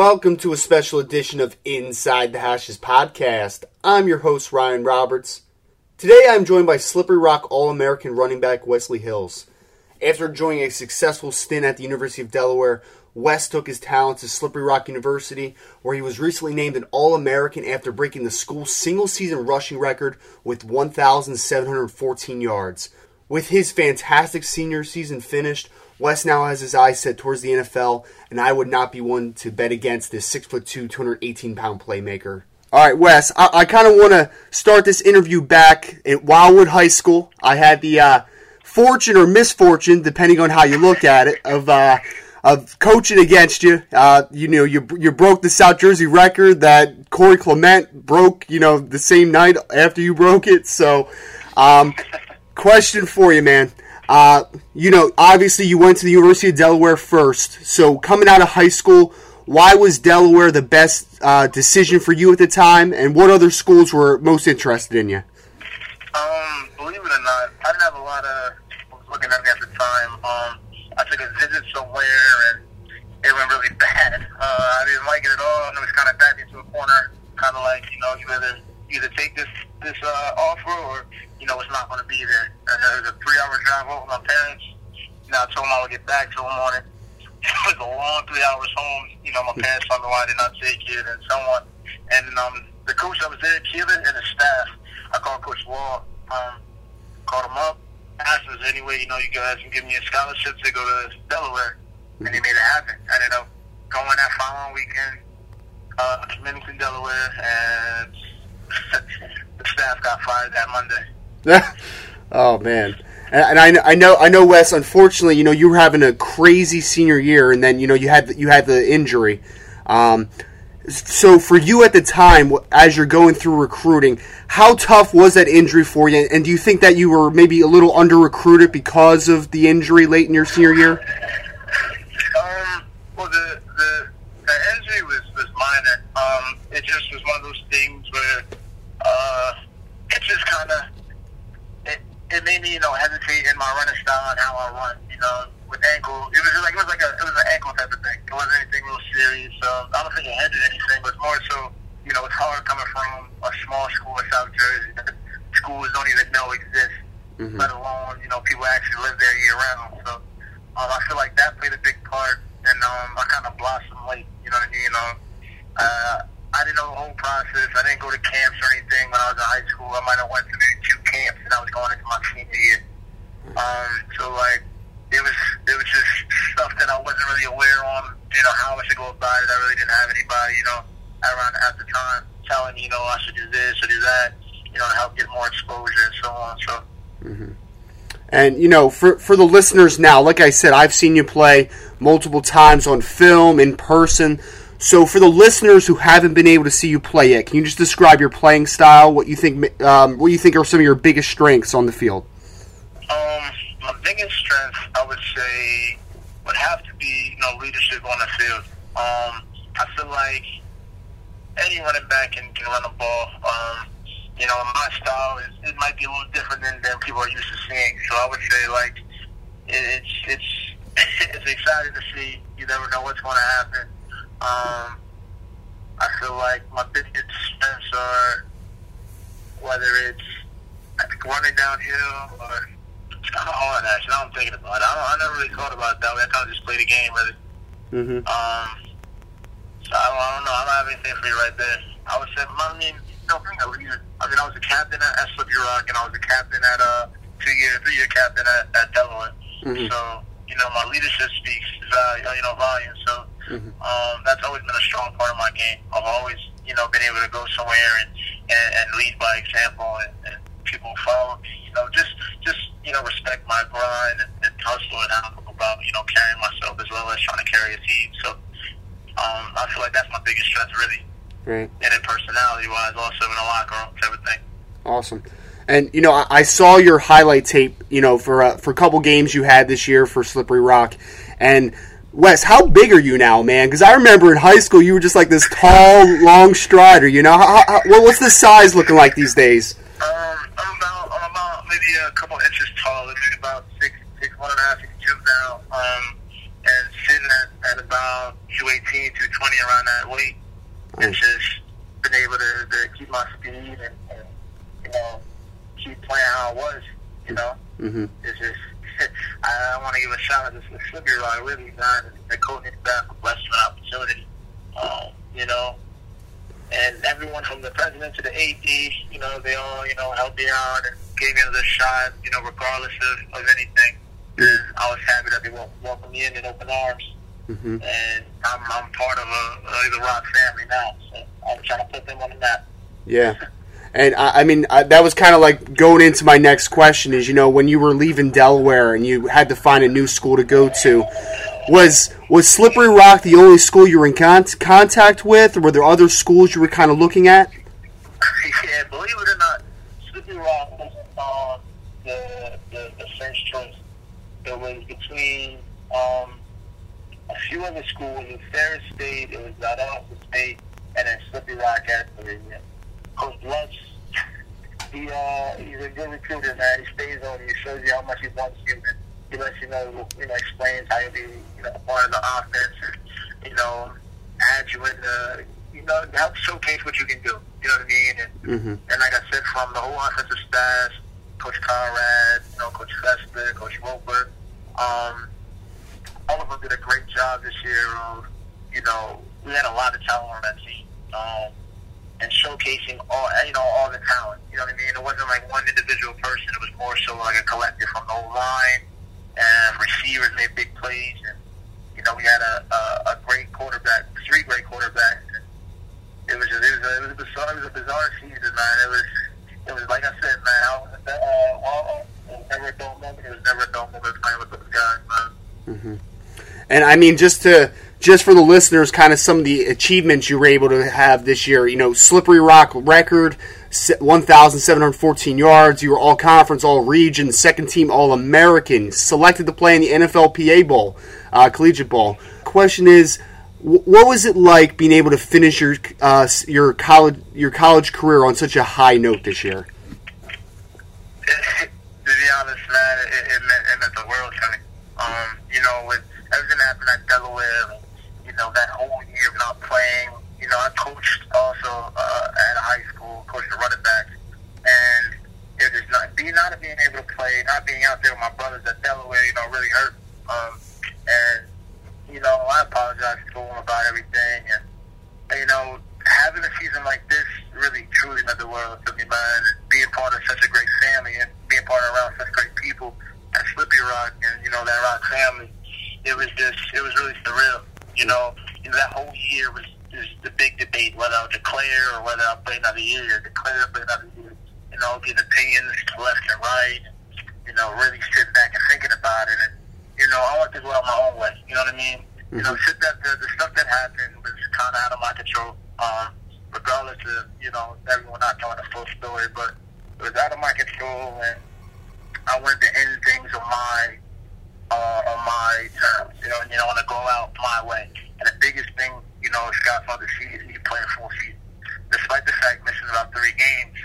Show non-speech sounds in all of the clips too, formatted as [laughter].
Welcome to a special edition of Inside the Hashes podcast. I'm your host, Ryan Roberts. Today I'm joined by Slippery Rock All American running back Wesley Hills. After joining a successful stint at the University of Delaware, Wes took his talents to Slippery Rock University, where he was recently named an All American after breaking the school's single season rushing record with 1,714 yards. With his fantastic senior season finished, Wes now has his eyes set towards the NFL, and I would not be one to bet against this 6'2, 218 pound playmaker. All right, Wes, I, I kind of want to start this interview back at Wildwood High School. I had the uh, fortune or misfortune, depending on how you look at it, of uh, of coaching against you. Uh, you know, you you broke the South Jersey record that Corey Clement broke. You know, the same night after you broke it. So, um, question for you, man. Uh, you know, obviously you went to the University of Delaware first. So coming out of high school, why was Delaware the best uh, decision for you at the time, and what other schools were most interested in you? Um, believe it or not, I didn't have a lot of people looking at me at the time. Um, I took a visit somewhere and it went really [laughs] bad. Uh, I didn't like it at all, and it was kind of backed into a corner, kind of like you know, you either either take this this uh, offer or you know it's not going to be there. And it was a three hour drive home with my parents. You know, I told them I would get back to them on it. [laughs] It was a long three hours home. You know, my parents wonder why I did not take it and so on. And um, the coach that was there, Keeler, and the staff, I called Coach Wall, um, called him up, asked him, is there any way, you know, you guys can give me a scholarship to go to Delaware? And he made it happen. I ended up going that following weekend uh, to Bennington, Delaware, and [laughs] the staff got fired that Monday. [laughs] oh man. And, and I, I know I know Wes. Unfortunately, you know you were having a crazy senior year, and then you know you had you had the injury. Um, so for you at the time, as you're going through recruiting, how tough was that injury for you? And do you think that you were maybe a little under recruited because of the injury late in your senior year? Um, well, the, the the injury was was minor. Um, it just was one of those things where uh, it just kind of it, it made me you know hesitate in my running style and how I run. You know, with ankle, it was like it was like a it was an ankle type of thing. It wasn't anything real serious. So I don't think it hindered anything, but more so, you know, it's hard coming from a small school in South Jersey that schools don't even know exist, mm-hmm. let alone you know people actually live there year round. So um, I feel like that played a big part, and um, I kind of blossomed late. You know what I mean? You know, uh, I didn't know the whole process. I didn't go to camps or anything when I was in high school. I might have went to maybe two camps, and I was going into my senior year. Um, so like it was it was just stuff that I wasn't really aware on. You know how I should go about it. I really didn't have anybody, you know, around at the time telling me, you know, I should do this or do that, you know, to help get more exposure and so on. So. Mm-hmm. And you know, for for the listeners now, like I said, I've seen you play multiple times on film, in person. So for the listeners who haven't been able to see you play yet, can you just describe your playing style? What you think? Um, what you think are some of your biggest strengths on the field? Biggest strength, I would say, would have to be you know leadership on the field. Um, I feel like any running back can, can run the ball. Um, you know, my style is it might be a little different than, than people are used to seeing. So I would say like it, it's it's [laughs] it's exciting to see. You never know what's going to happen. Um, I feel like my biggest strengths are whether it's running downhill or that. Now I'm thinking about it. I, don't, I never really thought about it that way. I kind of just play the game, really. Mm-hmm. Um, so I don't, I don't know. I don't have anything for you right there. I would say, I mean, you know, being a leader. I mean, I was a captain at, at Slippery Rock, and I was a captain at uh, two year, three year captain at, at Delaware. Mm-hmm. So you know, my leadership speaks value, you know, volume. So mm-hmm. um, that's always been a strong part of my game. I've always, you know, been able to go somewhere and and, and lead by example, and, and people follow me. You know, just just you know, respect my grind and, and hustle and how I go about you know carrying myself as well as trying to carry a team. So um, I feel like that's my biggest strength, really. Right. And then personality wise, also in the locker room, everything. Awesome. And you know, I, I saw your highlight tape. You know, for uh, for a couple games you had this year for Slippery Rock, and Wes, how big are you now, man? Because I remember in high school you were just like this tall, long strider. You know, how, how, what's the size looking like these days? Um, I'm about I'm about maybe a couple inches taller, maybe about six six one and a half, six two now. Um, and sitting at, at about 218, 220 around that weight. And just been able to, to keep my speed and, and, you know, keep playing how it was, you know. Mm-hmm. It's just, [laughs] I, I want to give a shout out to the Slippery Rock, really, man. The coaching staff for blessing an opportunity, um, you know. And everyone from the president to the AD, you know, they all, you know, helped me out and gave me another shot, you know, regardless of, of anything. And I was happy that they wel- welcomed me in in open arms. Mm-hmm. And I'm, I'm part of a, a, the Rock family now. So I'm trying to put them on the map. Yeah. And I, I mean, I, that was kind of like going into my next question is, you know, when you were leaving Delaware and you had to find a new school to go to, was was Slippery Rock the only school you were in con- contact with, or were there other schools you were kind of looking at? [laughs] yeah, believe it or not, Slippery Rock was on the, the, the first choice. It was between um, a few other schools, it was Ferris State, it was Valdosta State, and then Slippery Rock at the Coach Lutz, he, uh, he's a good recruiter, man. He stays on you, shows you how much he wants you, and he lets you know, you know, explains how you'll be, you know, part of the offense, and, you know, add you in the, you know, help showcase what you can do. You know what I mean? And, Mm-hmm. and like I said, from the whole offensive staff, Coach Conrad, you know, Coach Fester, Coach Roper, um, all of them did a great job this year of, you know, we had a lot of talent on that team. Um, and showcasing all, you know, all the talent. You know what I mean? It wasn't like one individual person. It was more so like a collective from the line, and receivers made big plays, and you know, we had a, a, a great quarterback, three great quarterbacks. It was just, it was a, it was a bizarre, it was a bizarre season, man. It was, it was like I said, man. I was, uh, all, never a dull moment. It was never a dull moment playing with. Mm-hmm. And I mean, just to just for the listeners, kind of some of the achievements you were able to have this year. You know, Slippery Rock record, one thousand seven hundred fourteen yards. You were all conference, all region, second team All American, selected to play in the NFLPA Bowl, uh, collegiate bowl. Question is. What was it like being able to finish your uh, your college your college career on such a high note this year? Honest, man, it, it, meant, it meant the world to me. Um, you know, with everything that happened at Delaware, you know, that whole year not playing, you know, I coached also uh, at high school, coached the running backs, and it was not, being not being able to play, not being out there with my brothers at Delaware, you know, really hurt. Um, and, you know, I apologize to them about everything, and, you know, having a season like this really truly meant the world to me, man. Being part of such a great family and being part of around such great people at Slippy Rock and you know that Rock family, it was just it was really surreal. You know, you know that whole year was was the big debate whether I would declare or whether I would play another year. Declare, play another year. You know, getting opinions left and right. You know, really sitting back and thinking about it. And you know, I want to go out my own way. You know what I mean? You know, shit that the, the stuff that happened was kind of out of my control. Um, regardless of you know everyone not knowing the full story, but it was out of my control, and I wanted to end things on my uh, on my terms. You know, and you know, I want to go out my way. And the biggest thing, you know, Scott for the season, he played full season, despite the fact missing about three games.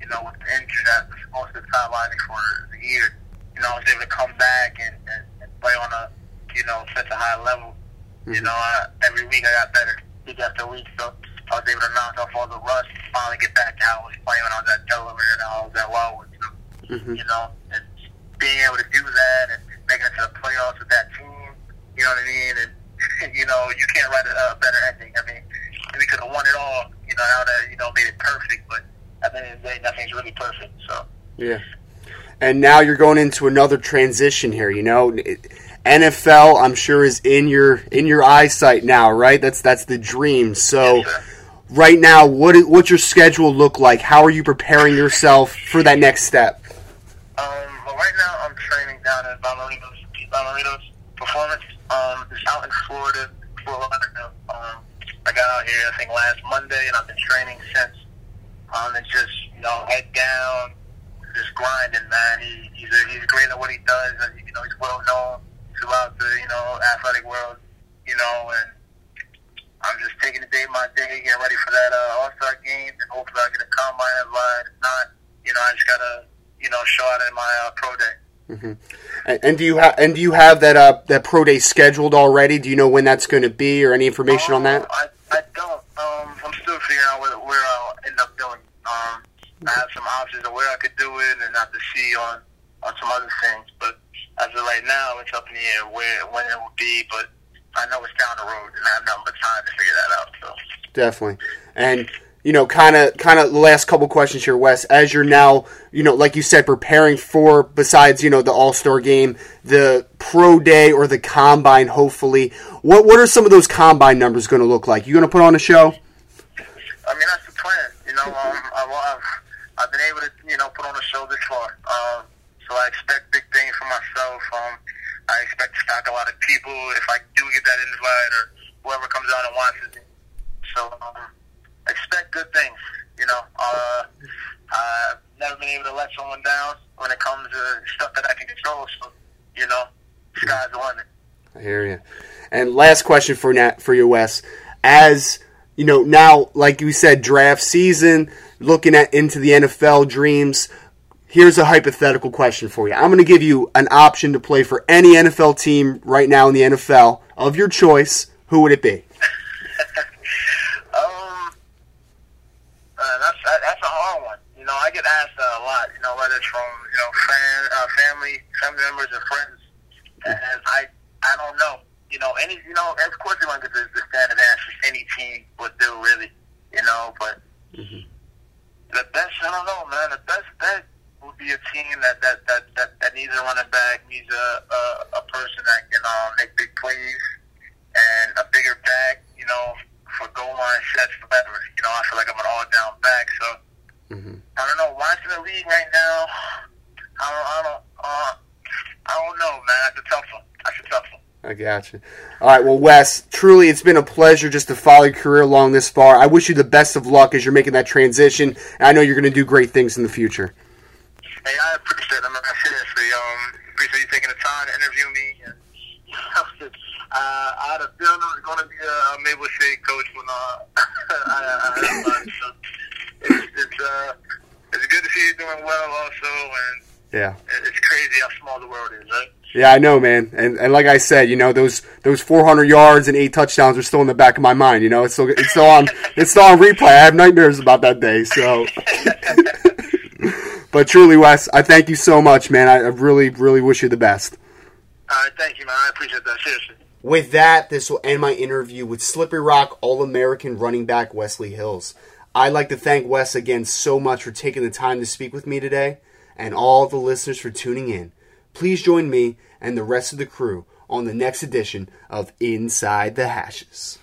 You know, with the injury that was supposed to sideline for the year. You know, I was able to come back and, and, and play on a you know such a high level. You know, I, every week I got better, week after week. So I was able to knock off all the rust, finally get back to how I was playing when I was at Delaware and how I was at Wildwood. So, Mm-hmm. you know, and being able to do that and making it to the playoffs with that team, you know what I mean? And, [laughs] you know, you can't write a, a better ending. I mean, we could have won it all, you know, now that, you know, made it perfect, but at the end of the day, nothing's really perfect. So, Yeah. And now you're going into another transition here, you know. It- NFL, I'm sure, is in your in your eyesight now, right? That's that's the dream. So, yes, right now, what what's your schedule look like? How are you preparing yourself for that next step? Um, well, right now I'm at Bommarito's, Bommarito Performance. Um, it's out in Florida, Fort. Um, I got out here I think last Monday, and I've been training since. Um, it's just you know head down, just grinding, man. He, he's a, he's great at what he does. And, you know, he's well known throughout the you know athletic world. You know, and I'm just taking it day by day, getting ready for that uh, All Star game, and hopefully I get a combine invite. If not, you know, I just gotta you know show out in my uh, pro day. And, and do you have and do you have that uh, that pro day scheduled already? Do you know when that's going to be or any information on that? Um, I, I don't. Um, I'm still figuring out where, where I'll end up doing. Um, I have some options of where I could do it, and I have to see on on some other things. But as of right now, it's up in the air where when it will be. But I know it's down the road, and I have nothing but time to figure that out. So. Definitely. And you know, kind of, kind of the last couple questions here, Wes. As you're now, you know, like you said, preparing for besides you know the All Star game, the pro day or the combine. Hopefully, what what are some of those combine numbers going to look like? You going to put on a show? I mean, that's the plan. You know, um, I've, I've been able to, you know, put on a show this far. Um, so I expect big things for myself. Um, I expect to stock a lot of people if I do get that invite or whoever comes out and watches it. So um, expect good things. You know, uh, I've never been able to let someone down when it comes to stuff that I can control. So, you know, sky's the limit. I hear you. And last question for Nat, for you, Wes. As you know, now, like you said, draft season, looking at into the NFL dreams. Here's a hypothetical question for you. I'm going to give you an option to play for any NFL team right now in the NFL of your choice. Who would it be? Um, uh, that's that, that's a hard one. You know, I get asked that a lot. You know, whether it's from you know fan, uh, family, family members, and friends, and I I don't know. You know, any you know, of course you want to get the, the standard answers any team would do, really. You know, but the best I don't know, man. The best bet would be a team that that that that, that needs a running back, needs a a, a person that can uh, make big plays, and a bigger back. You know, for goal line sets, for whatever. You know, I feel like I'm an all down back, so. I don't know. Watching the league right now, I don't, I don't, uh, I don't know, man. That's a tough one. That's a tough one. I got you. All right, well, Wes, truly, it's been a pleasure just to follow your career along this far. I wish you the best of luck as you're making that transition, and I know you're going to do great things in the future. Hey, I appreciate it, I man. Seriously, um, appreciate you taking the time to interview me. And, [laughs] uh, I had a feeling I was going to be a Maple Shade coach when uh, [laughs] I, I had lunch. So it's, it's, uh, it's good to see you doing well, also, and Yeah. it's crazy how small the world is, right? Yeah, I know, man. And and like I said, you know, those those 400 yards and eight touchdowns are still in the back of my mind. You know, it's still it's still on [laughs] it's still on replay. I have nightmares about that day. So, [laughs] but truly, Wes, I thank you so much, man. I, I really really wish you the best. All right, thank you, man. I appreciate that. Seriously. With that, this will end my interview with Slippery Rock All American running back Wesley Hills. I'd like to thank Wes again so much for taking the time to speak with me today, and all the listeners for tuning in. Please join me and the rest of the crew on the next edition of Inside the Hashes.